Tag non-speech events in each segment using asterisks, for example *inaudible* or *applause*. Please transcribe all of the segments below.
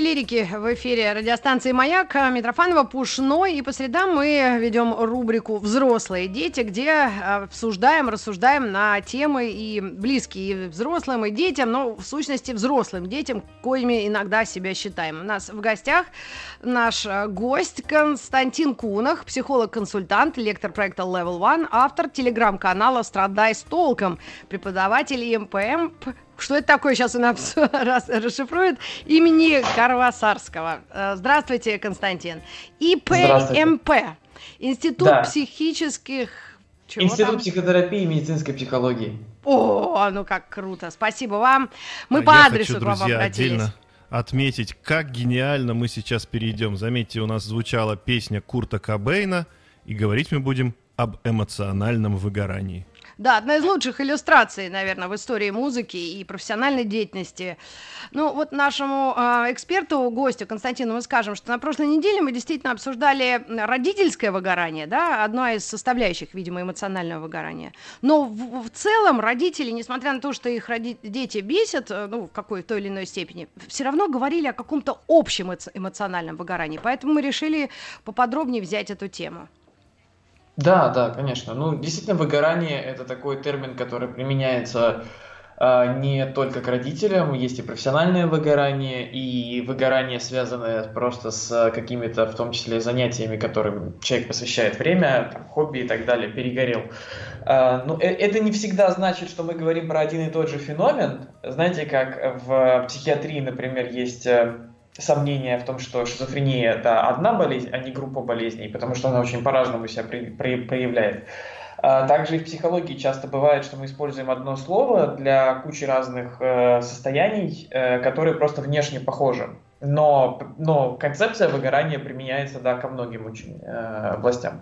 Физики-лирики в эфире радиостанции «Маяк». Митрофанова, Пушной. И по средам мы ведем рубрику «Взрослые дети», где обсуждаем, рассуждаем на темы и близкие и взрослым, и детям, но в сущности взрослым детям, коими иногда себя считаем. У нас в гостях наш гость Константин Кунах, психолог-консультант, лектор проекта Level One, автор телеграм-канала «Страдай с толком», преподаватель ИМПМ что это такое, сейчас у нас *laughs* расшифрует, имени Карвасарского. Э, здравствуйте, Константин. ИПМП, Институт да. психических... Чего Институт там? психотерапии и медицинской психологии. О, ну как круто, спасибо вам. Мы а по адресу хочу, друзья, к вам обратились. Отдельно отметить, как гениально мы сейчас перейдем. Заметьте, у нас звучала песня Курта Кобейна, и говорить мы будем об эмоциональном выгорании. Да, одна из лучших иллюстраций, наверное, в истории музыки и профессиональной деятельности. Ну, вот нашему э, эксперту, гостю Константину мы скажем, что на прошлой неделе мы действительно обсуждали родительское выгорание, да, одна из составляющих, видимо, эмоционального выгорания. Но в, в целом родители, несмотря на то, что их роди- дети бесят, э, ну, в какой то или иной степени, все равно говорили о каком-то общем эмоциональном выгорании. Поэтому мы решили поподробнее взять эту тему. Да, да, конечно. Ну, действительно, выгорание это такой термин, который применяется э, не только к родителям, есть и профессиональное выгорание, и выгорание, связанное просто с какими-то, в том числе, занятиями, которым человек посвящает время, там, хобби и так далее, перегорел. Э, но э, это не всегда значит, что мы говорим про один и тот же феномен. Знаете, как в психиатрии, например, есть э, сомнения в том, что шизофрения это одна болезнь, а не группа болезней, потому что она очень по-разному себя при, при, проявляет. А также и в психологии часто бывает, что мы используем одно слово для кучи разных э, состояний, э, которые просто внешне похожи. Но, но концепция выгорания применяется да, ко многим очень э, областям.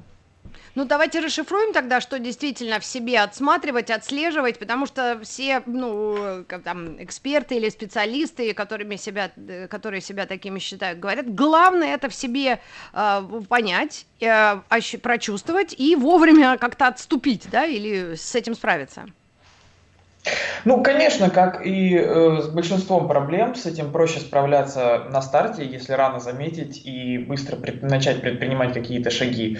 Ну, давайте расшифруем тогда, что действительно в себе отсматривать, отслеживать, потому что все, ну, там, эксперты или специалисты, которыми себя, которые себя такими считают, говорят, главное это в себе э, понять, э, прочувствовать и вовремя как-то отступить, да, или с этим справиться. Ну, конечно, как и э, с большинством проблем, с этим проще справляться на старте, если рано заметить и быстро пред, начать предпринимать какие-то шаги.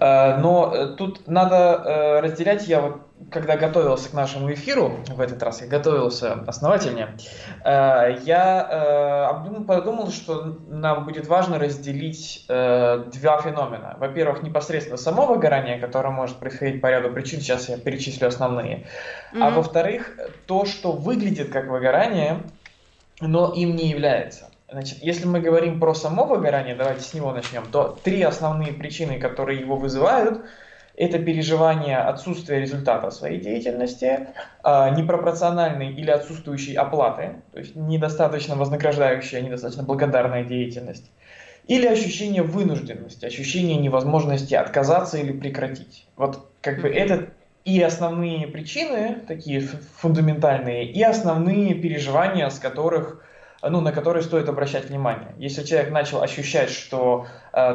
Э, но э, тут надо э, разделять, я вот когда готовился к нашему эфиру, в этот раз я готовился основательнее, э, я э, подумал, что нам будет важно разделить э, два феномена. Во-первых, непосредственно само выгорание, которое может происходить по ряду причин, сейчас я перечислю основные. Mm-hmm. А во-вторых, то, что выглядит как выгорание, но им не является. Значит, если мы говорим про само выгорание, давайте с него начнем, то три основные причины, которые его вызывают – это переживание отсутствия результата своей деятельности, а, непропорциональной или отсутствующей оплаты, то есть недостаточно вознаграждающая, недостаточно благодарная деятельность, или ощущение вынужденности, ощущение невозможности отказаться или прекратить. Вот как бы это и основные причины, такие фундаментальные, и основные переживания, с которых ну, на которые стоит обращать внимание. Если человек начал ощущать, что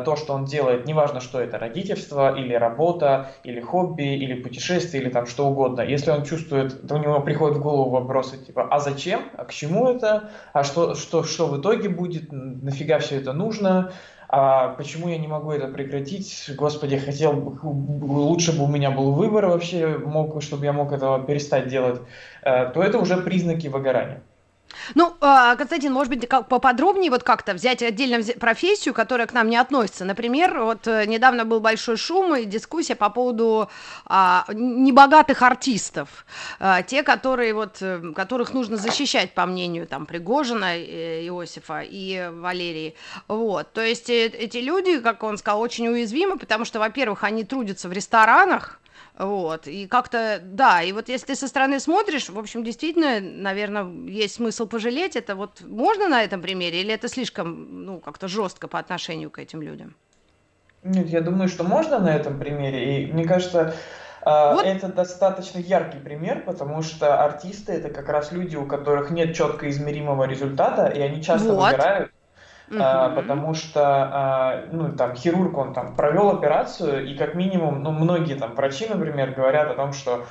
то, что он делает, неважно, что это родительство, или работа, или хобби, или путешествие, или там что угодно, если он чувствует, то у него приходят в голову вопросы типа, а зачем, а к чему это, а что, что, что в итоге будет, нафига все это нужно, а почему я не могу это прекратить? Господи, хотел лучше бы у меня был выбор вообще, мог, чтобы я мог этого перестать делать, э, то это уже признаки выгорания. Ну, а, Константин, может быть, поподробнее вот как-то взять отдельно профессию, которая к нам не относится. Например, вот э, недавно был большой шум и дискуссия по поводу а, небогатых артистов, а, те, которые вот, э, которых нужно защищать, по мнению там Пригожина, э, Иосифа и Валерии. Вот, то есть эти люди, как он сказал, очень уязвимы, потому что, во-первых, они трудятся в ресторанах, вот, и как-то, да, и вот если ты со стороны смотришь, в общем, действительно, наверное, есть смысл пожалеть, это вот можно на этом примере, или это слишком, ну, как-то жестко по отношению к этим людям? Нет, я думаю, что можно на этом примере. И мне кажется, а, вот. Это достаточно яркий пример, потому что артисты это как раз люди, у которых нет четко измеримого результата, и они часто вот. выбирают А, потому что а, ну, там, хирург, он там провел операцию, и как минимум, ну, многие там врачи, например, говорят о том, что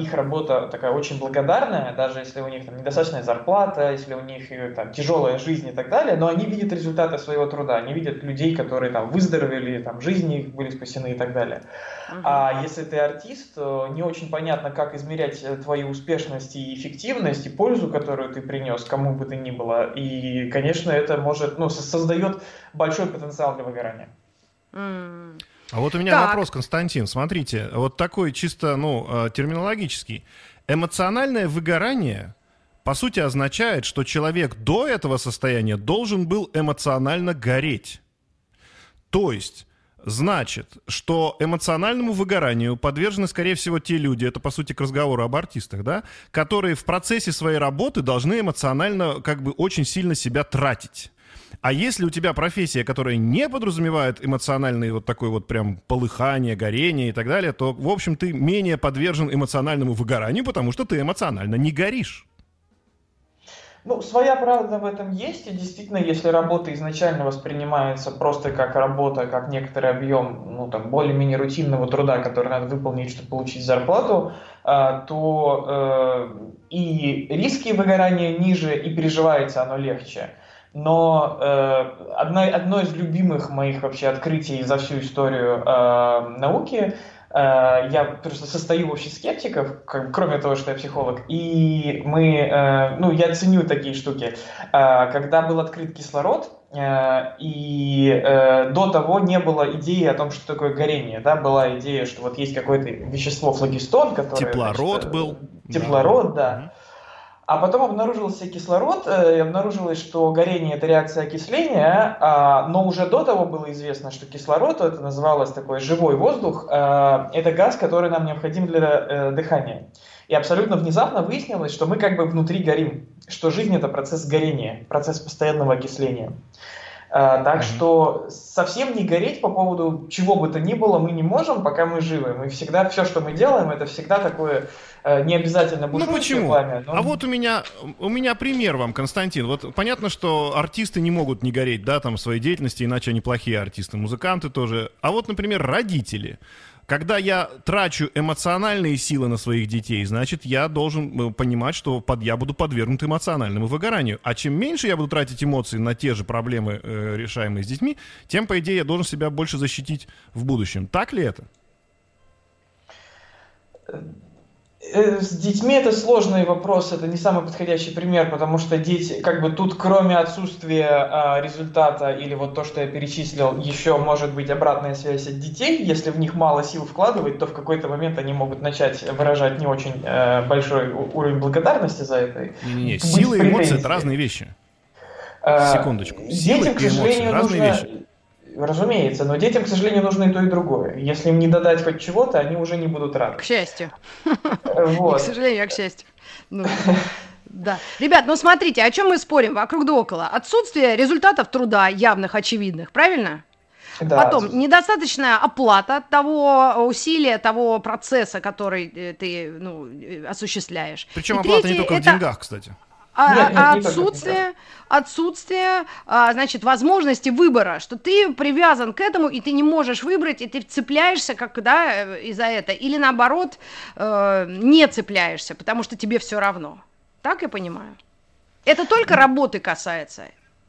их работа такая очень благодарная, даже если у них там недостаточная зарплата, если у них э, там тяжелая жизнь и так далее, но они видят результаты своего труда, они видят людей, которые там выздоровели, там жизни их были спасены и так далее. Uh-huh. А если ты артист, то не очень понятно, как измерять э, твою успешность и эффективность и пользу, которую ты принес, кому бы ты ни было. И, конечно, это может, ну, создает большой потенциал для выгорания. Mm. А вот у меня так. вопрос, Константин. Смотрите, вот такой чисто, ну, э, терминологический. Эмоциональное выгорание, по сути, означает, что человек до этого состояния должен был эмоционально гореть. То есть, значит, что эмоциональному выгоранию подвержены, скорее всего, те люди, это, по сути, к разговору об артистах, да, которые в процессе своей работы должны эмоционально, как бы, очень сильно себя тратить. А если у тебя профессия, которая не подразумевает эмоциональный вот такой вот прям полыхание, горение и так далее, то, в общем, ты менее подвержен эмоциональному выгоранию, потому что ты эмоционально не горишь. Ну, своя правда в этом есть, и действительно, если работа изначально воспринимается просто как работа, как некоторый объем, ну, там, более-менее рутинного труда, который надо выполнить, чтобы получить зарплату, а, то э, и риски выгорания ниже, и переживается оно легче. Но э, одно, одно из любимых моих вообще открытий за всю историю э, науки э, я просто состою вообще скептиков, как, кроме того, что я психолог, и мы, э, ну, я ценю такие штуки. Э, когда был открыт кислород, и до того не было идеи о том, что такое горение, да, была идея, что вот есть какое-то вещество флагистон, которое... Теплород значит, был. Теплород, да. да. А потом обнаружился кислород, э, и обнаружилось, что горение – это реакция окисления, а, но уже до того было известно, что кислород, это называлось такой живой воздух, э, это газ, который нам необходим для э, дыхания. И абсолютно внезапно выяснилось, что мы как бы внутри горим, что жизнь – это процесс горения, процесс постоянного окисления. Так mm-hmm. что совсем не гореть по поводу чего бы то ни было мы не можем, пока мы живы. Мы всегда, все, что мы делаем, это всегда такое Э, не обязательно Ну почему? Пламя, но... А вот у меня, у меня пример вам, Константин. Вот понятно, что артисты не могут не гореть, да, там, своей деятельности, иначе они плохие артисты, музыканты тоже. А вот, например, родители. Когда я трачу эмоциональные силы на своих детей, значит, я должен э, понимать, что под, я буду подвергнут эмоциональному выгоранию. А чем меньше я буду тратить эмоции на те же проблемы, э, решаемые с детьми, тем, по идее, я должен себя больше защитить в будущем. Так ли это? Э, с детьми это сложный вопрос, это не самый подходящий пример, потому что дети, как бы тут кроме отсутствия а, результата или вот то, что я перечислил, еще может быть обратная связь от детей. Если в них мало сил вкладывать, то в какой-то момент они могут начать выражать не очень э, большой уровень благодарности за это. Не-не-не, силы и эмоции это разные вещи. А, Секундочку. Силы детям, к сожалению, эмоции, разные нужно... вещи. Разумеется, но детям, к сожалению, нужно и то, и другое. Если им не додать хоть чего-то, они уже не будут рады. К счастью. Вот. к сожалению, а к счастью. Ну, да. Ребят, ну смотрите, о чем мы спорим вокруг да около? Отсутствие результатов труда явных, очевидных, правильно? Да. Потом, недостаточная оплата того усилия, того процесса, который э, ты ну, э, осуществляешь. Причем и оплата не только это... в деньгах, кстати. А, нет, нет, а отсутствие, отсутствие, а, значит, возможности выбора, что ты привязан к этому, и ты не можешь выбрать, и ты цепляешься, как, да, э, из-за этого, или наоборот, э, не цепляешься, потому что тебе все равно. Так я понимаю? Это только работы касается.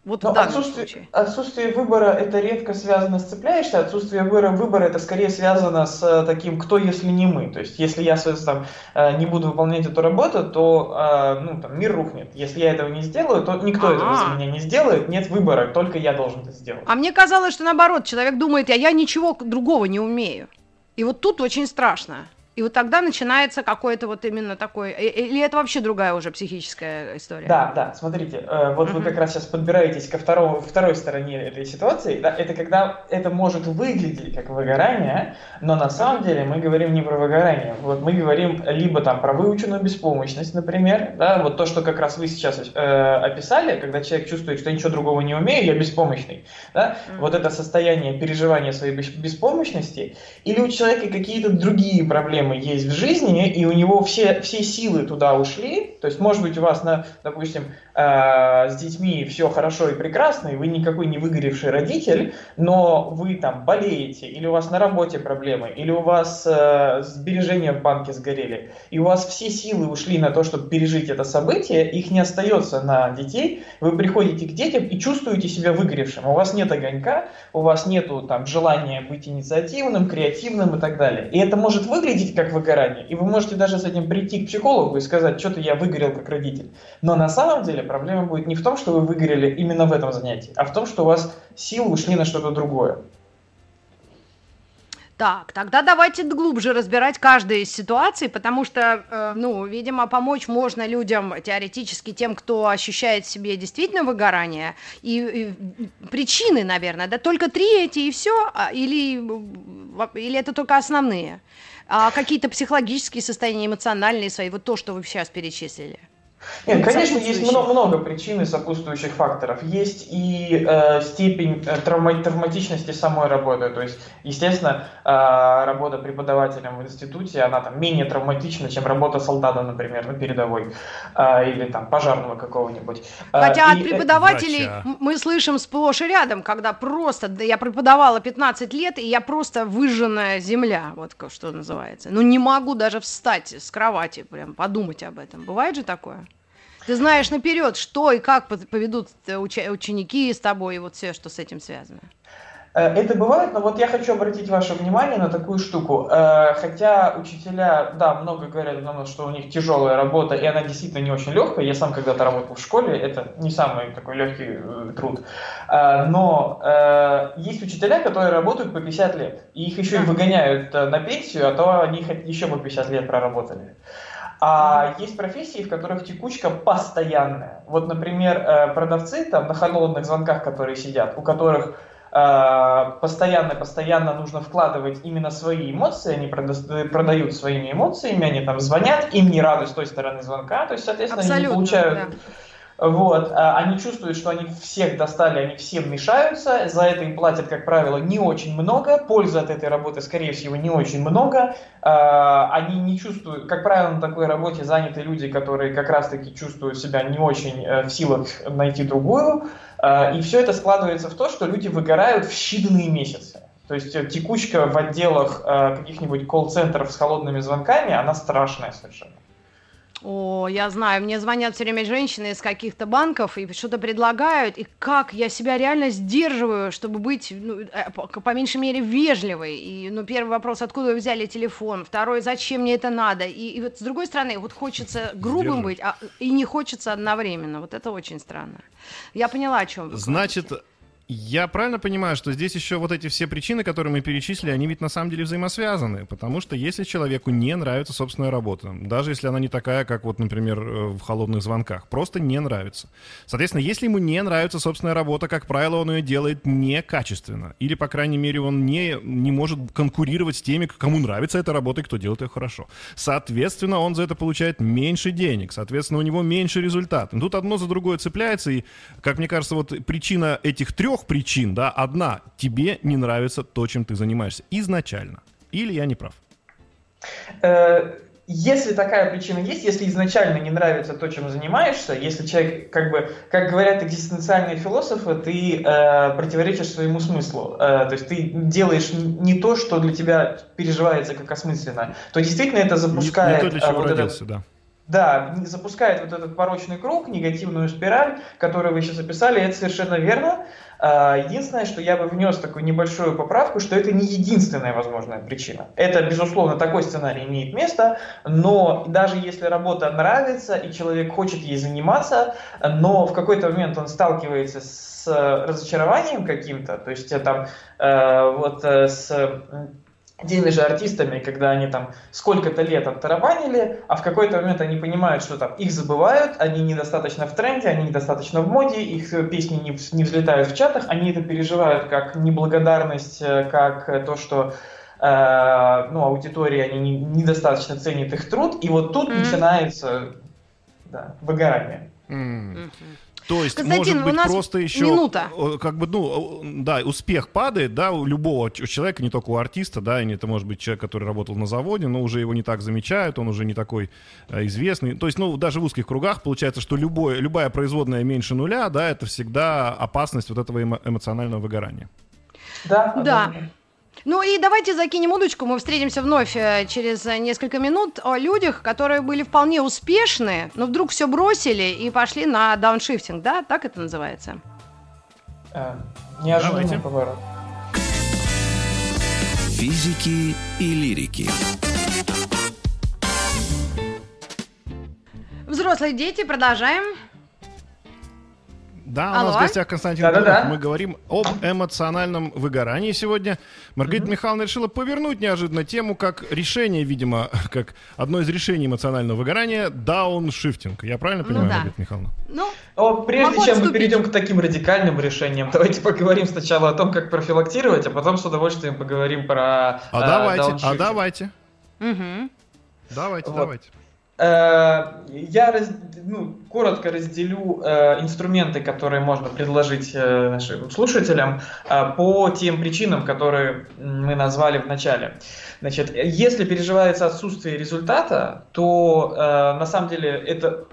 Вот Но в данном отсутствие, случае. Отсутствие выбора это редко связано с цепляешься, отсутствие выбора, выбора это скорее связано с э, таким кто, если не мы. То есть, если я там, э, не буду выполнять эту работу, то э, ну, там, мир рухнет. Если я этого не сделаю, то никто А-а-а. этого за меня не сделает, нет выбора, только я должен это сделать. А мне казалось, что наоборот, человек думает, а я ничего другого не умею. И вот тут очень страшно. И вот тогда начинается какой-то вот именно такой... Или это вообще другая уже психическая история? Да, да, смотрите, э, вот вы как раз сейчас подбираетесь ко второму, второй стороне этой ситуации. Да, это когда это может выглядеть как выгорание, но на самом деле мы говорим не про выгорание. Вот мы говорим либо там про выученную беспомощность, например, да, вот то, что как раз вы сейчас э, описали, когда человек чувствует, что ничего другого не умею, я беспомощный. Да? Uh-huh. Вот это состояние переживания своей беспомощности, или у человека какие-то другие проблемы, проблемы есть в жизни, и у него все, все силы туда ушли, то есть, может быть, у вас, на, допустим, э, с детьми все хорошо и прекрасно, и вы никакой не выгоревший родитель, но вы там болеете, или у вас на работе проблемы, или у вас э, сбережения в банке сгорели, и у вас все силы ушли на то, чтобы пережить это событие, их не остается на детей, вы приходите к детям и чувствуете себя выгоревшим, у вас нет огонька, у вас нет там желания быть инициативным, креативным и так далее. И это может выглядеть как выгорание. И вы можете даже с этим прийти к психологу и сказать, что-то я выгорел как родитель. Но на самом деле проблема будет не в том, что вы выгорели именно в этом занятии, а в том, что у вас силы ушли на что-то другое. Так, тогда давайте глубже разбирать каждую из ситуаций, потому что, э, ну, видимо, помочь можно людям теоретически тем, кто ощущает в себе действительно выгорание, и, и причины, наверное, да, только три эти и все, а, или, или это только основные? А какие-то психологические состояния, эмоциональные свои, вот то, что вы сейчас перечислили? Нет, конечно, есть много, много причин и сопутствующих факторов. Есть и э, степень э, травма, травматичности самой работы. То есть, естественно, э, работа преподавателем в институте, она там менее травматична, чем работа солдата, например, на передовой, э, или там пожарного какого-нибудь. Э, Хотя и, от преподавателей врача. мы слышим сплошь и рядом, когда просто, да я преподавала 15 лет, и я просто выжженная земля, вот что называется. Ну не могу даже встать с кровати, прям подумать об этом. Бывает же такое? Ты знаешь наперед, что и как поведут уч- ученики с тобой, и вот все, что с этим связано. Э, это бывает, но вот я хочу обратить ваше внимание на такую штуку. Э, хотя учителя, да, много говорят о том, что у них тяжелая работа, и она действительно не очень легкая. Я сам когда-то работал в школе, это не самый такой легкий э, труд. Но есть учителя, которые работают по 50 лет, и их еще и выгоняют на пенсию, а то они еще по 50 лет проработали. А есть профессии, в которых текучка постоянная. Вот, например, э, продавцы там на холодных звонках, которые сидят, у которых постоянно-постоянно э, нужно вкладывать именно свои эмоции, они продают своими эмоциями, они там звонят, им не рады с той стороны звонка, то есть, соответственно, Абсолютно, они не получают... Да вот, а, они чувствуют, что они всех достали, они всем мешаются, за это им платят, как правило, не очень много, пользы от этой работы, скорее всего, не очень много. А, они не чувствуют, как правило, на такой работе заняты люди, которые как раз-таки чувствуют себя не очень э, в силах найти другую. А, и все это складывается в то, что люди выгорают в считанные месяцы. То есть э, текучка в отделах э, каких-нибудь колл-центров с холодными звонками, она страшная совершенно. О, я знаю, мне звонят все время женщины из каких-то банков и что-то предлагают, и как я себя реально сдерживаю, чтобы быть, ну, э, по, по меньшей мере, вежливой. И, ну, первый вопрос, откуда вы взяли телефон? Второй, зачем мне это надо? И, и вот с другой стороны, вот хочется грубым быть, а, и не хочется одновременно. Вот это очень странно. Я поняла, о чем вы Значит, говорите. Я правильно понимаю, что здесь еще вот эти все причины, которые мы перечислили, они ведь на самом деле взаимосвязаны, потому что если человеку не нравится собственная работа, даже если она не такая, как вот, например, э, в холодных звонках, просто не нравится. Соответственно, если ему не нравится собственная работа, как правило, он ее делает некачественно, или, по крайней мере, он не, не может конкурировать с теми, кому нравится эта работа и кто делает ее хорошо. Соответственно, он за это получает меньше денег, соответственно, у него меньше результат. Тут одно за другое цепляется, и, как мне кажется, вот причина этих трех трех причин, да, одна, тебе не нравится то, чем ты занимаешься изначально. Или я не прав? Э, если такая причина есть, если изначально не нравится то, чем занимаешься, если человек, как бы, как говорят экзистенциальные философы, ты э, противоречишь своему смыслу, э, то есть ты делаешь не то, что для тебя переживается как осмысленно, то действительно это запускает... Не, не то, для чего вот родился, это, да. Да, запускает вот этот порочный круг, негативную спираль, которую вы сейчас описали, это совершенно верно. А, единственное, что я бы внес такую небольшую поправку, что это не единственная возможная причина. Это, безусловно, такой сценарий имеет место, но даже если работа нравится и человек хочет ей заниматься, но в какой-то момент он сталкивается с разочарованием каким-то, то есть э, там э, вот э, с теми же артистами, когда они там сколько-то лет оттарабанили, а в какой-то момент они понимают, что там их забывают, они недостаточно в тренде, они недостаточно в моде, их песни не, не взлетают в чатах, они это переживают как неблагодарность, э, как то, что э, ну, аудитория они не, недостаточно ценит их труд, и вот тут mm-hmm. начинается да, выгорание. Mm-hmm. То есть, Константин, может быть, просто еще... Минута. Как бы, ну, да, успех падает, да, у любого человека, не только у артиста, да, и это может быть человек, который работал на заводе, но уже его не так замечают, он уже не такой э, известный. То есть, ну, даже в узких кругах получается, что любое, любая производная меньше нуля, да, это всегда опасность вот этого эмо- эмоционального выгорания. Да. Да. Ну и давайте закинем удочку. Мы встретимся вновь э, через несколько минут о людях, которые были вполне успешны, но вдруг все бросили и пошли на дауншифтинг, да? Так это называется? Э, неожиданный поворот. Физики и лирики. Взрослые дети, продолжаем. Да, Алло? у нас в гостях Константин да, да, да. Мы говорим об эмоциональном выгорании сегодня. Маргарита mm-hmm. Михайловна решила повернуть неожиданно тему как решение, видимо, *laughs* как одно из решений эмоционального выгорания – дауншифтинг. Я правильно понимаю, ну, да. Маргарита Михайловна? Ну, Но прежде чем отступить. мы перейдем к таким радикальным решениям, *laughs* давайте поговорим сначала о том, как профилактировать, а потом с удовольствием поговорим про А э, давайте, а давайте. Угу. Давайте, вот. давайте. Э, я раз, ну, коротко разделю э, инструменты, которые можно предложить э, нашим слушателям по тем причинам, которые мы назвали в начале. Значит, если переживается отсутствие результата, то на самом деле это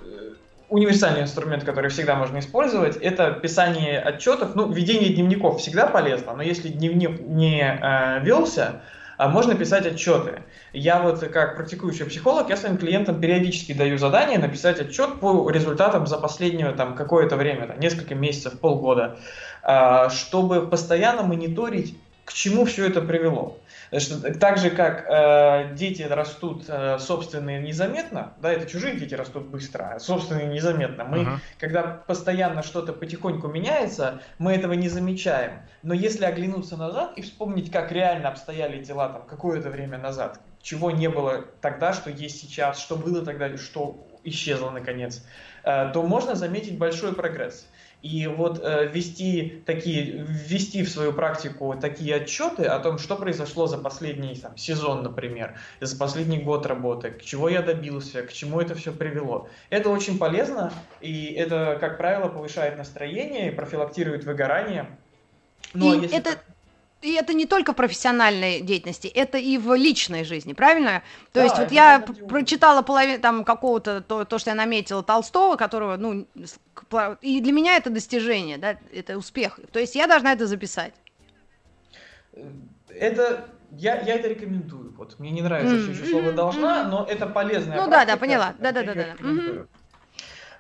универсальный инструмент, который всегда можно использовать, это писание отчетов. Ну, ведение дневников всегда полезно, но если дневник не велся, а можно писать отчеты. Я вот как практикующий психолог, я своим клиентам периодически даю задание написать отчет по результатам за последнее там какое-то время, там, несколько месяцев, полгода, а, чтобы постоянно мониторить, к чему все это привело. Так же, как э, дети растут э, собственные незаметно, да, это чужие дети растут быстро, а собственные незаметно. Мы, uh-huh. когда постоянно что-то потихоньку меняется, мы этого не замечаем. Но если оглянуться назад и вспомнить, как реально обстояли дела там какое-то время назад, чего не было тогда, что есть сейчас, что было тогда, что исчезло наконец, э, то можно заметить большой прогресс. И вот э, ввести, такие, ввести в свою практику такие отчеты о том, что произошло за последний там, сезон, например, за последний год работы, к чему я добился, к чему это все привело. Это очень полезно, и это, как правило, повышает настроение и профилактирует выгорание. Ну, а и а если это... И это не только в профессиональной деятельности, это и в личной жизни, правильно? То да, есть вот я прочитала половину там какого-то, то, то, что я наметила Толстого, которого, ну, и для меня это достижение, да, это успех. То есть я должна это записать. Это я, я это рекомендую. Вот мне не нравится mm-hmm. еще слово должна, но это полезная. Ну да, да, поняла. Да, да, да, да.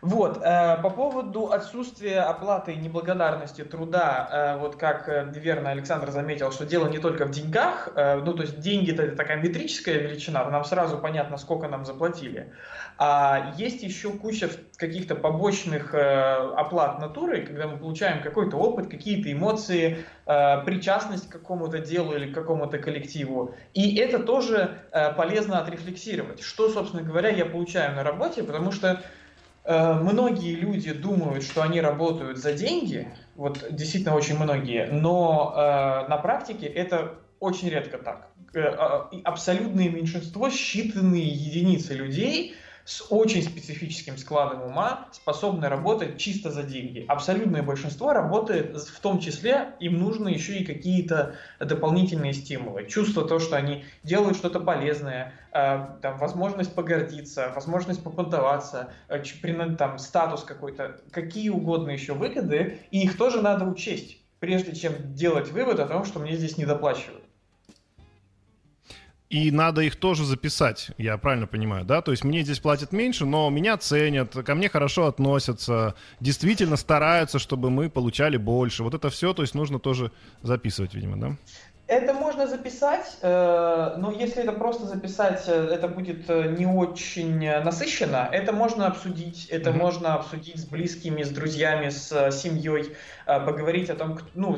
Вот, э, по поводу отсутствия оплаты и неблагодарности труда, э, вот как э, верно Александр заметил, что дело не только в деньгах, э, ну то есть деньги это такая метрическая величина, нам сразу понятно, сколько нам заплатили. А есть еще куча каких-то побочных э, оплат натуры, когда мы получаем какой-то опыт, какие-то эмоции, э, причастность к какому-то делу или к какому-то коллективу. И это тоже э, полезно отрефлексировать. Что, собственно говоря, я получаю на работе, потому что многие люди думают, что они работают за деньги, вот действительно очень многие, но э, на практике это очень редко так. Э, а, абсолютное меньшинство, считанные единицы людей с очень специфическим складом ума способны работать чисто за деньги. Абсолютное большинство работает в том числе, им нужно еще и какие-то дополнительные стимулы. Чувство то, что они делают что-то полезное, э, там, возможность погордиться, возможность попонтоваться, э, там, статус какой-то, какие угодно еще выгоды, и их тоже надо учесть, прежде чем делать вывод о том, что мне здесь недоплачивают. И надо их тоже записать, я правильно понимаю, да? То есть мне здесь платят меньше, но меня ценят, ко мне хорошо относятся, действительно стараются, чтобы мы получали больше. Вот это все, то есть нужно тоже записывать, видимо, да? Это можно записать, э, но если это просто записать, э, это будет э, не очень насыщенно. Это можно обсудить, это mm-hmm. можно обсудить с близкими, с друзьями, с семьей, поговорить о том, ну,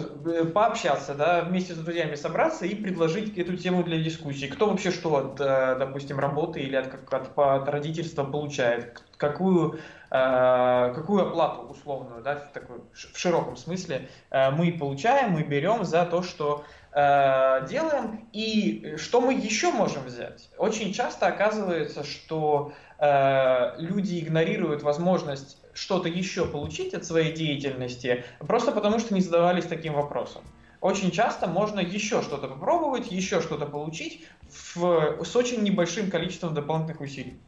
пообщаться, да, вместе с друзьями собраться и предложить эту тему для дискуссии. Кто вообще что от, допустим, работы или от, от, от родительства получает, какую какую оплату условную, да, в, такой, в широком смысле, мы получаем, мы берем за то, что Э, делаем. И что мы еще можем взять? Очень часто оказывается, что э, люди игнорируют возможность что-то еще получить от своей деятельности, просто потому что не задавались таким вопросом. Очень часто можно еще что-то попробовать, еще что-то получить в, с очень небольшим количеством дополнительных усилий.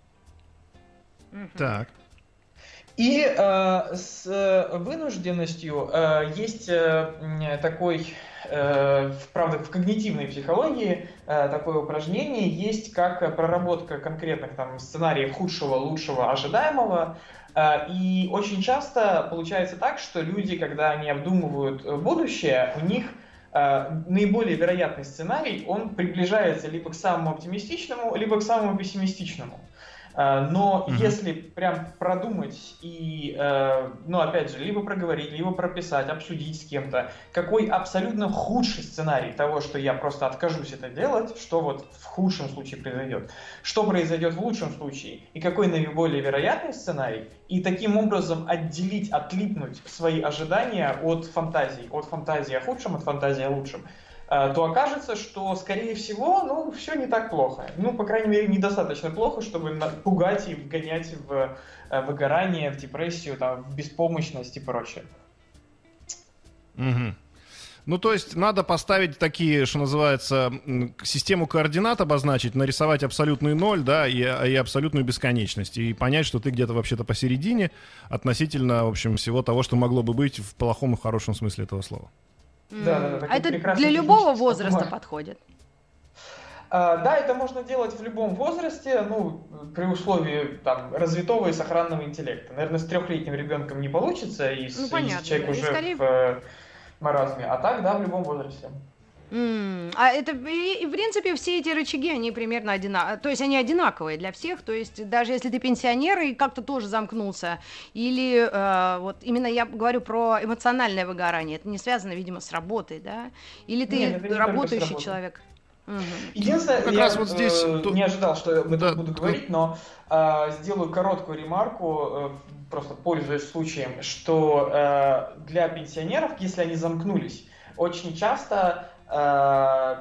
Так. И э, с э, вынужденностью э, есть э, такой Э, правда, в когнитивной психологии э, такое упражнение есть как проработка конкретных там сценариев худшего, лучшего, ожидаемого. Э, и очень часто получается так, что люди, когда они обдумывают будущее, у них наиболее вероятный сценарий, он приближается либо к самому оптимистичному, либо к самому пессимистичному. Э, но угу. если прям продумать и, э, ну, опять же, либо проговорить, либо прописать, обсудить с кем-то, какой абсолютно худший сценарий того, что я просто откажусь это делать, что вот в худшем случае произойдет, что произойдет в лучшем случае, и какой наиболее вероятный сценарий, и таким образом отделить, отлипнуть свои ожидания от фантазий, от фантазии о худшем, от фантазии о лучшем – то окажется, что, скорее всего, ну, все не так плохо. Ну, по крайней мере, недостаточно плохо, чтобы пугать и вгонять в э, выгорание, в депрессию, там, в беспомощность и прочее. Угу. Ну, то есть надо поставить такие, что называется, систему координат обозначить, нарисовать абсолютный ноль, да, и, и абсолютную бесконечность, и понять, что ты где-то вообще-то посередине относительно, в общем, всего того, что могло бы быть в плохом и хорошем смысле этого слова. Да, да, да, а это для любого возраста бумаг. подходит? А, да, это можно делать в любом возрасте, ну, при условии там, развитого и сохранного интеллекта. Наверное, с трехлетним ребенком не получится, и ну, понятно, человек да. уже скорее... в э, маразме. А так, да, в любом возрасте. Mm. А это, и, в принципе, все эти рычаги, они примерно одинаковые, то есть они одинаковые для всех, то есть даже если ты пенсионер и как-то тоже замкнулся, или э, вот именно я говорю про эмоциональное выгорание, это не связано, видимо, с работой, да, или ты Нет, работающий человек. Угу. Единственное, как я раз вот здесь э, не ожидал, что я да, буду говорить, но э, сделаю короткую ремарку, э, просто пользуясь случаем, что э, для пенсионеров, если они замкнулись, очень часто Э,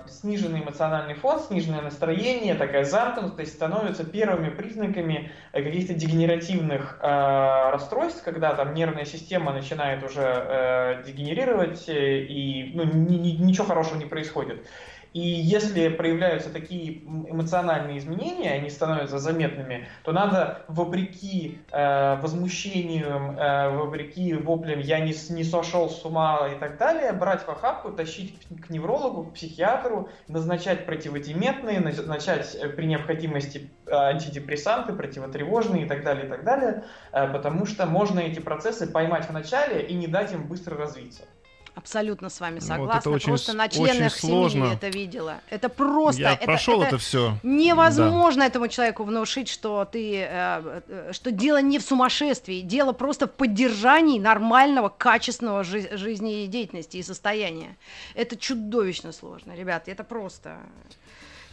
сниженный эмоциональный фон, сниженное настроение, такая замкнутость становятся первыми признаками каких-то дегенеративных э, расстройств, когда там нервная система начинает уже э, дегенерировать и ну, ни, ни, ничего хорошего не происходит. И если проявляются такие эмоциональные изменения, они становятся заметными, то надо вопреки э, возмущению, э, вопреки воплям «я не, не сошел с ума» и так далее, брать в охапку, тащить к, неврологу, к психиатру, назначать противодеметные, назначать э, при необходимости э, антидепрессанты, противотревожные и так далее, и так далее, э, потому что можно эти процессы поймать в начале и не дать им быстро развиться. Абсолютно с вами согласна. Вот это очень, просто на членах семьи это видела. Это просто. Я это, прошел это, это все. Невозможно да. этому человеку внушить, что ты, э, э, что дело не в сумасшествии, дело просто в поддержании нормального, качественного жи- жизнедеятельности и состояния. Это чудовищно сложно, ребят. Это просто.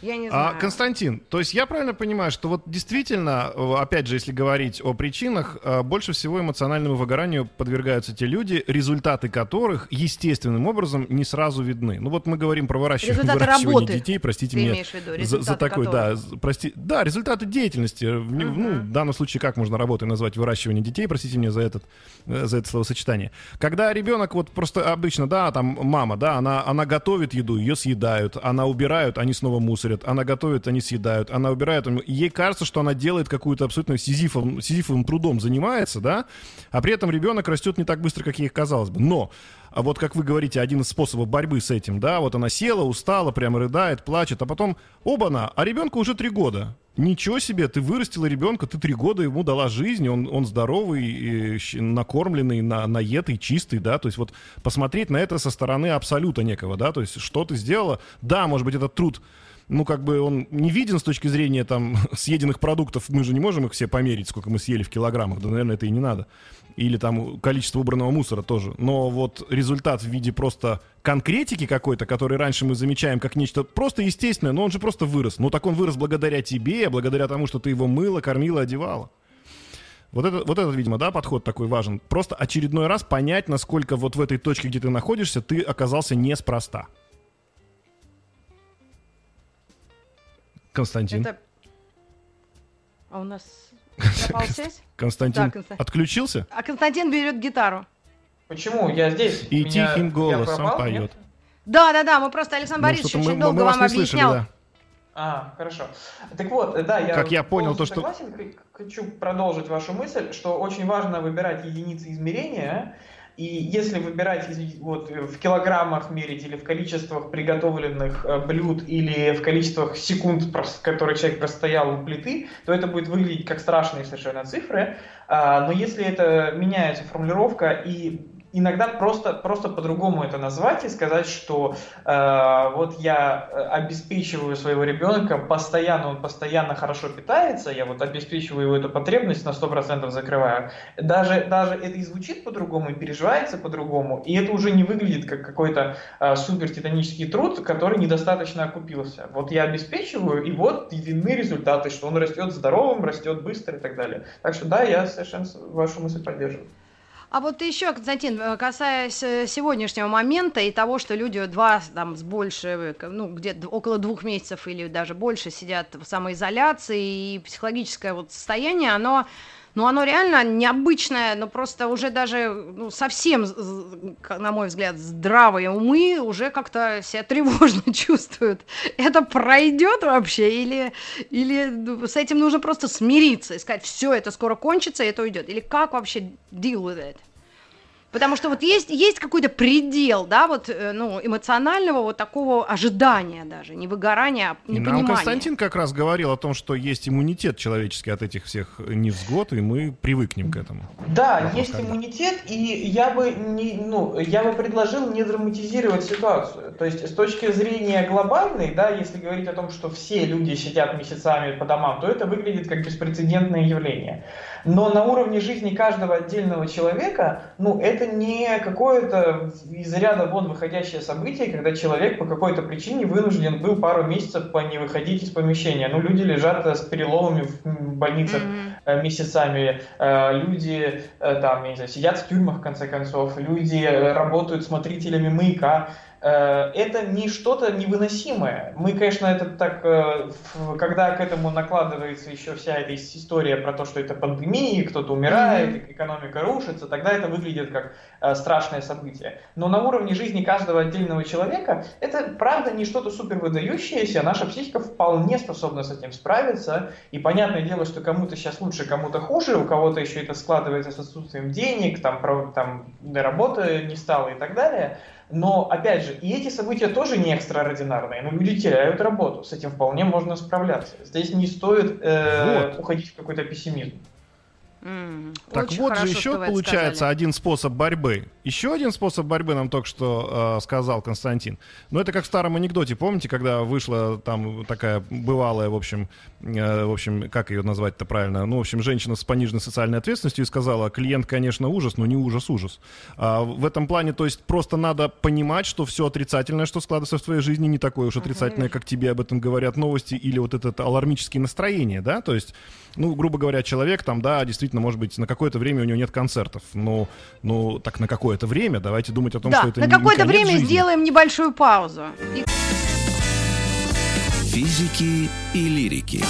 Я не а, знаю. А, Константин, то есть я правильно понимаю, что вот действительно, опять же, если говорить о причинах, э, больше всего эмоциональному выгоранию подвергаются те люди, результаты которых естественным образом не сразу видны. Ну вот мы говорим про выращивание, выращивание работы. детей, простите Ты меня за, за такой, которых? да, прости, да, результаты деятельности. Uh-huh. Ну, в данном случае как можно работой назвать выращивание детей, простите меня за этот, э, за это словосочетание. Когда ребенок вот просто обычно, да, там мама, да, она, она готовит еду, ее съедают, она убирают, они снова мусорят мусорят, она готовит, они съедают, она убирает. Ей кажется, что она делает какую-то абсолютно сизифовым, сизифовым трудом занимается, да, а при этом ребенок растет не так быстро, как ей казалось бы. Но а вот как вы говорите, один из способов борьбы с этим, да, вот она села, устала, прямо рыдает, плачет, а потом, оба-на, а ребенку уже три года. Ничего себе, ты вырастила ребенка, ты три года ему дала жизнь, он, он здоровый, накормленный, на, наетый, чистый, да, то есть вот посмотреть на это со стороны абсолюта некого, да, то есть что ты сделала, да, может быть, этот труд ну, как бы он не виден с точки зрения там *laughs* съеденных продуктов, мы же не можем их все померить, сколько мы съели в килограммах, да, наверное, это и не надо. Или там количество убранного мусора тоже. Но вот результат в виде просто конкретики какой-то, который раньше мы замечаем как нечто просто естественное, но он же просто вырос. Ну, так он вырос благодаря тебе, благодаря тому, что ты его мыла, кормила, одевала. Вот это, вот этот, видимо, да, подход такой важен. Просто очередной раз понять, насколько вот в этой точке, где ты находишься, ты оказался неспроста. Константин. Это... А у нас *laughs* пропал связь? Константин да, Константин отключился? А Константин берет гитару. Почему? Я здесь. И Меня... тихим голосом поет. Да, да, да, мы просто Александр ну, Борисович очень мы, долго мы вам объяснял. Слышали, да. А, хорошо. Так вот, да, я, как я понял то, что согласен, хочу продолжить вашу мысль, что очень важно выбирать единицы измерения, и если выбирать вот, в килограммах мерить или в количествах приготовленных э, блюд или в количествах секунд, которые человек простоял у плиты, то это будет выглядеть как страшные совершенно цифры. А, но если это меняется формулировка и иногда просто, просто по-другому это назвать и сказать, что э, вот я э, обеспечиваю своего ребенка, постоянно он постоянно хорошо питается, я вот обеспечиваю его эту потребность на 100% закрываю. Даже, даже это и звучит по-другому, и переживается по-другому, и это уже не выглядит как какой-то э, супер титанический труд, который недостаточно окупился. Вот я обеспечиваю, и вот видны результаты, что он растет здоровым, растет быстро и так далее. Так что да, я совершенно вашу мысль поддерживаю. А вот еще, Константин, э, касаясь э, сегодняшнего момента и того, что люди два, там, с больше, э, ну, где-то около двух месяцев или даже больше сидят в самоизоляции, и психологическое вот состояние, оно ну, оно реально необычное, но просто уже даже ну, совсем, на мой взгляд, здравые умы уже как-то себя тревожно *laughs* чувствуют. Это пройдет вообще или, или ну, с этим нужно просто смириться и сказать, все, это скоро кончится, и это уйдет? Или как вообще deal with it? Потому что вот есть, есть какой-то предел, да, вот, э, ну, эмоционального вот такого ожидания даже, не выгорания, а непонимания. Нам Константин как раз говорил о том, что есть иммунитет человеческий от этих всех невзгод, и мы привыкнем к этому. Да, Вопрос есть когда. иммунитет, и я бы, не, ну, я бы предложил не драматизировать ситуацию. То есть с точки зрения глобальной, да, если говорить о том, что все люди сидят месяцами по домам, то это выглядит как беспрецедентное явление. Но на уровне жизни каждого отдельного человека, ну, это не какое-то из ряда вон выходящее событие, когда человек по какой-то причине вынужден был пару месяцев по не выходить из помещения. Ну, люди лежат с переломами в больницах mm-hmm. месяцами, э, люди там, я не знаю, сидят в тюрьмах, в конце концов, люди работают смотрителями маяка, Э, это не что-то невыносимое. Мы, конечно, это так, э, когда к этому накладывается еще вся эта история про то, что это пандемия, кто-то умирает, mm-hmm. экономика рушится, тогда это выглядит как э, страшное событие. Но на уровне жизни каждого отдельного человека это, правда, не что-то супер выдающееся, наша психика вполне способна с этим справиться, и понятное дело, что кому-то сейчас лучше, кому-то хуже, у кого-то еще это складывается с отсутствием денег, там, там работы не стало и так далее, но, опять же, и эти события тоже не экстраординарные, но люди теряют работу, с этим вполне можно справляться. Здесь не стоит э, вот. уходить в какой-то пессимизм. Mm, так вот же еще получается сказали. один способ борьбы. Еще один способ борьбы нам только что э, сказал Константин. Но это как в старом анекдоте, помните, когда вышла там такая бывалая, в общем, э, в общем, как ее назвать-то правильно? Ну, в общем, женщина с пониженной социальной ответственностью и сказала, клиент, конечно, ужас, но не ужас-ужас. А в этом плане, то есть просто надо понимать, что все отрицательное, что складывается в твоей жизни, не такое уж отрицательное, как тебе об этом говорят новости или вот это алармические настроения, да? То есть, ну, грубо говоря, человек там, да, действительно, может быть, на какое-то время у него нет концертов. Ну, ну так на какое какое-то время. Давайте думать о том, да, что это на не какое-то время жизни. сделаем небольшую паузу. Физики и лирики.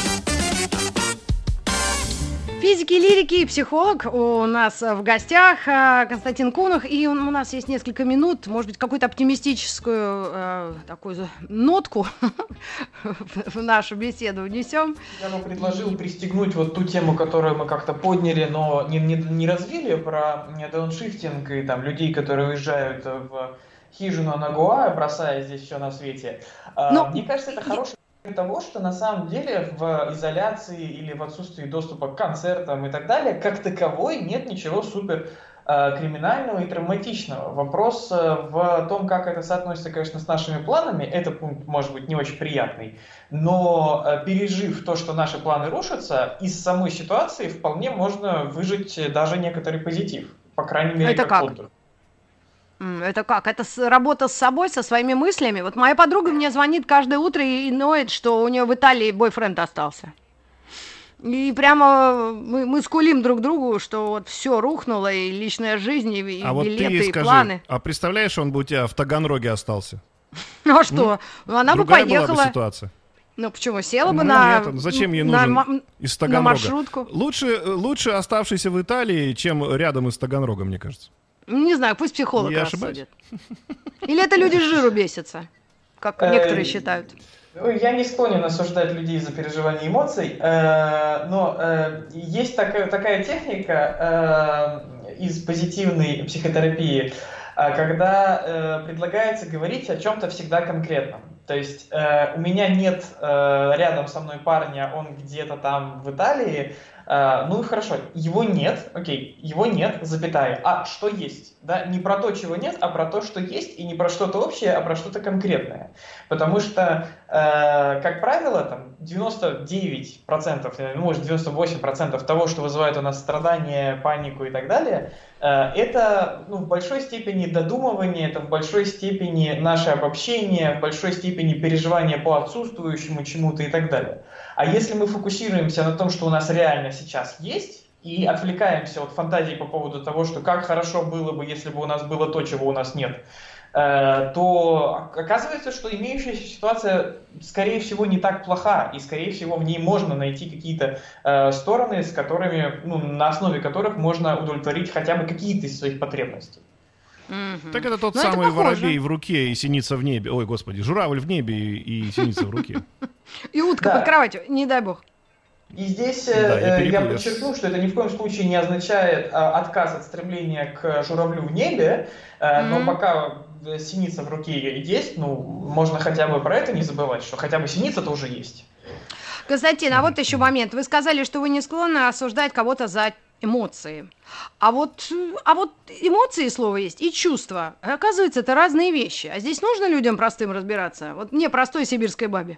Физики, лирики и психолог у нас в гостях э, Константин Кунах. И у нас есть несколько минут, может быть, какую-то оптимистическую э, такую нотку *laughs* в нашу беседу внесем. Я бы предложил пристегнуть вот ту тему, которую мы как-то подняли, но не, не, не развили, про дауншифтинг и там людей, которые уезжают в хижину на Гуа, бросая здесь все на свете. А, но... Мне кажется, это хороший того, что на самом деле в изоляции или в отсутствии доступа к концертам и так далее, как таковой нет ничего супер э, криминального и травматичного. Вопрос э, в том, как это соотносится, конечно, с нашими планами, это пункт может быть не очень приятный, но э, пережив то, что наши планы рушатся, из самой ситуации вполне можно выжить даже некоторый позитив. По крайней мере, это как? как? Это как? Это с, работа с собой, со своими мыслями? Вот моя подруга мне звонит каждое утро и, и ноет, что у нее в Италии бойфренд остался. И прямо мы, мы скулим друг другу, что вот все рухнуло, и личная жизнь, и, и а билеты, вот ты и скажи, планы. А представляешь, он бы у тебя в Таганроге остался? *laughs* Ну а что? Ну, она бы поехала. Была бы ситуация. Ну почему? Села бы ну, на... Нет, зачем ей нужен на, из Таганрога? На маршрутку. Лучше, лучше оставшийся в Италии, чем рядом из Таганрога, мне кажется. Не знаю, пусть психолог Я рассудит. Или это люди с жиру бесятся, как некоторые считают. Ну, я не склонен осуждать людей за переживание эмоций, э, но э, есть такая, такая техника э, из позитивной психотерапии, когда предлагается говорить о чем-то всегда конкретном. То есть у меня нет рядом со мной парня, он где-то там в Италии, Э, ну и хорошо, его нет, окей, его нет, запятая. А что есть? Да, не про то, чего нет, а про то, что есть, и не про что-то общее, а про что-то конкретное. Потому что, э, как правило, там 99%, э, ну, может 98% того, что вызывает у нас страдания, панику и так далее, э, это ну, в большой степени додумывание, это в большой степени наше обобщение, в большой степени переживание по отсутствующему чему-то и так далее. А если мы фокусируемся на том, что у нас реально сейчас есть, и отвлекаемся от фантазии по поводу того, что как хорошо было бы, если бы у нас было то, чего у нас нет, э, то оказывается, что имеющаяся ситуация, скорее всего, не так плоха, и, скорее всего, в ней можно найти какие-то э, стороны, с которыми, ну, на основе которых можно удовлетворить хотя бы какие-то из своих потребностей. Mm-hmm. Так это тот Но ну, самый это воробей в руке и синица в небе. Ой, господи, журавль в небе и, и синица в руке. *laughs* И утка да. под кроватью, не дай бог. И здесь да, я, э, я подчеркну, что это ни в коем случае не означает а, отказ от стремления к журавлю в небе, mm-hmm. но пока синица в руке есть, ну, можно хотя бы про это не забывать, что хотя бы синица тоже есть. Константин, а вот еще момент. Вы сказали, что вы не склонны осуждать кого-то за эмоции. А вот, а вот эмоции слово есть и чувства. Оказывается, это разные вещи. А здесь нужно людям простым разбираться? Вот мне простой сибирской бабе.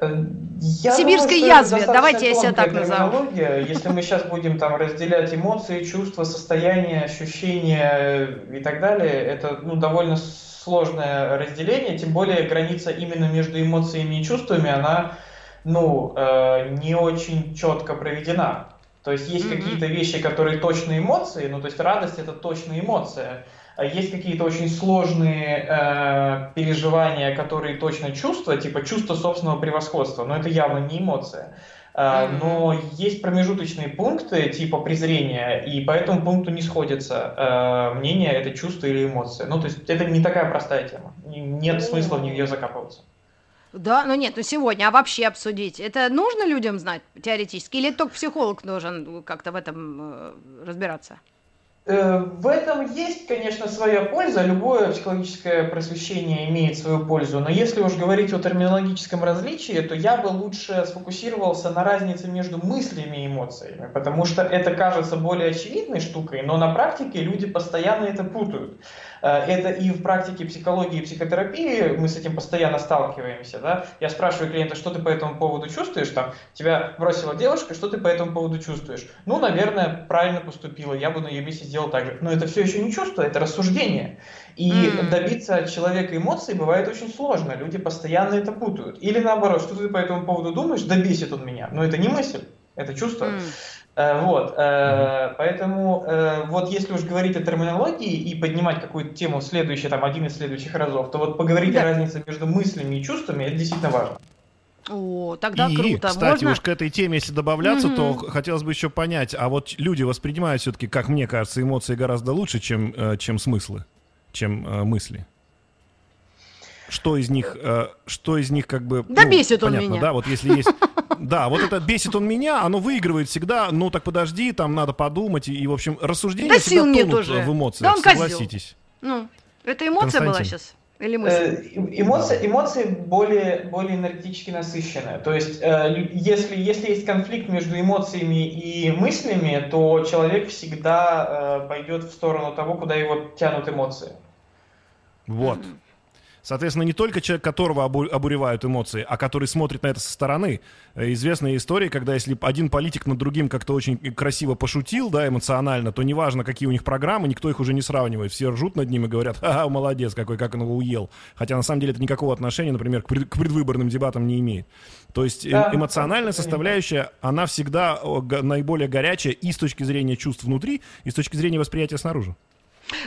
Я Сибирской думаю, язве, давайте я себя так назову. Если мы сейчас будем там разделять эмоции, чувства, состояния, ощущения и так далее, это ну, довольно сложное разделение, тем более граница именно между эмоциями и чувствами, она ну, э, не очень четко проведена. То есть есть mm-hmm. какие-то вещи, которые точно эмоции, ну то есть радость это точно эмоция. А есть какие-то очень сложные э, переживания, которые точно чувства, типа чувство собственного превосходства, но это явно не эмоция. Э, но есть промежуточные пункты типа презрения, и по этому пункту не сходится э, мнение, это чувство или эмоция. Ну, то есть это не такая простая тема. Нет смысла в нее закапываться. Да, ну нет, ну сегодня, а вообще обсудить, это нужно людям знать теоретически, или только психолог должен как-то в этом э, разбираться? Э, в этом есть, конечно, своя польза. Любое психологическое просвещение имеет свою пользу. Но если уж говорить о терминологическом различии, то я бы лучше сфокусировался на разнице между мыслями и эмоциями. Потому что это кажется более очевидной штукой, но на практике люди постоянно это путают. Э, это и в практике психологии и психотерапии мы с этим постоянно сталкиваемся. Да? Я спрашиваю клиента, что ты по этому поводу чувствуешь? Там, тебя бросила девушка, что ты по этому поводу чувствуешь? Ну, наверное, правильно поступила, я бы на ее месте сделал так же. Но это все еще не чувство, это рассуждение. И mm. добиться от человека эмоций бывает очень сложно. Люди постоянно это путают. Или наоборот, что ты по этому поводу думаешь, да бесит он меня. Но это не мысль, это чувство. Mm. Э, вот, mm-hmm. поэтому э, вот если уж говорить о терминологии и поднимать какую-то тему в следующий, там, один из следующих разов, то вот поговорить да. о разнице между мыслями и чувствами, это действительно важно. О, тогда и, круто. кстати, Можно? уж к этой теме, если добавляться, то хотелось бы еще понять, а вот люди воспринимают все-таки, как мне кажется, эмоции гораздо лучше, чем, э, чем смыслы, чем э, мысли. Что из них, э, что из них как бы... Да ну, бесит он понятно, меня. Да, вот если есть... *laughs* Да, вот это бесит он меня, оно выигрывает всегда, ну так подожди, там надо подумать, и, и, в общем, рассуждения Да всегда сил тонут в эмоциях, Да он козел. согласитесь. Ну, это эмоция была сейчас? Или? Э, Эмоции, эмоции более, более энергетически насыщенные. То есть, э, если, если есть конфликт между эмоциями и мыслями, то человек всегда э, пойдет в сторону того, куда его тянут эмоции. Вот. Соответственно, не только человек, которого обу- обуревают эмоции, а который смотрит на это со стороны. Э, Известная история, когда если один политик над другим как-то очень красиво пошутил, да, эмоционально, то неважно, какие у них программы, никто их уже не сравнивает. Все ржут над ним и говорят, ха молодец какой, как он его уел. Хотя на самом деле это никакого отношения, например, к, пред- к предвыборным дебатам не имеет. То есть э, Да, эмоциональная составляющая, она всегда наиболее горячая и с точки зрения чувств внутри, и с точки зрения восприятия снаружи.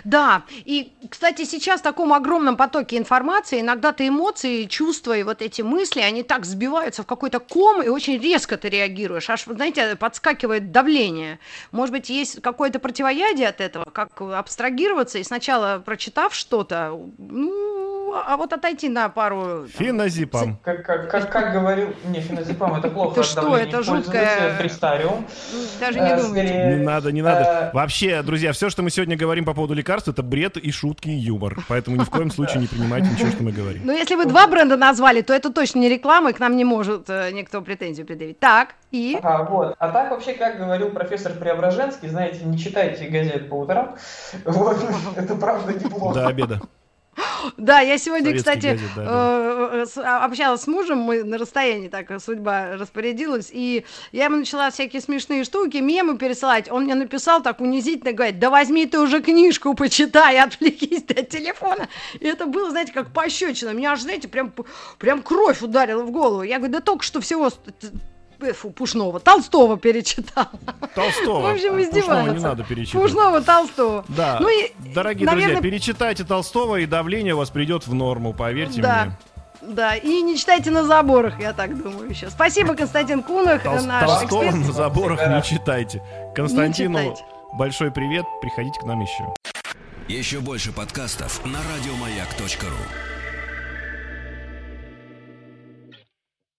Да, и, кстати, сейчас в таком огромном потоке информации иногда-то эмоции, чувства и вот эти мысли, они так сбиваются в какой-то ком, и очень резко ты реагируешь, аж, знаете, подскакивает давление. Может быть, есть какое-то противоядие от этого, как абстрагироваться и сначала, прочитав что-то, ну, а вот отойти на пару... Феназепам. Как, как, как, как говорил... Не, феназепам это плохо. Это что, это жуткое- пользуется, Тристариум. Даже не Э, думайте. Не надо, не надо. э, Вообще, друзья, все, что мы сегодня говорим по поводу лекарств, это бред и шутки и юмор. Поэтому ни в коем случае не принимайте ничего, что мы говорим. Но если вы два бренда назвали, то это точно не реклама, и к нам не может э, никто претензию предъявить. Так, и... А, вот. а так вообще, как говорил профессор Преображенский, знаете, не читайте газет по утрам. Вот. *laughs* Это правда неплохо. До обеда. Да, я сегодня, Советский кстати, газет, да, э, э, а, общалась с мужем, мы на расстоянии так э, судьба распорядилась, и я ему начала всякие смешные штуки, мемы пересылать. Он мне написал так унизительно, говорит, да возьми ты уже книжку, почитай, отвлекись ты от телефона. И это было, знаете, как пощечина. Меня аж, знаете, прям, прям кровь ударила в голову. Я говорю, да только что всего... Фу, Пушного, Толстого перечитала. Толстого. В общем, Пушного издевается. не надо перечитывать. Пушного, Толстого. Да. Ну и, Дорогие наверное, друзья, перечитайте Толстого, и давление у вас придет в норму, поверьте Да. мне. Да, и не читайте на заборах, я так думаю еще. Спасибо, Константин Кунах, Тол- наш Толстого эксперт. на заборах не читайте. Константину читайте. большой привет, приходите к нам еще. Еще больше подкастов на радиомаяк.ру.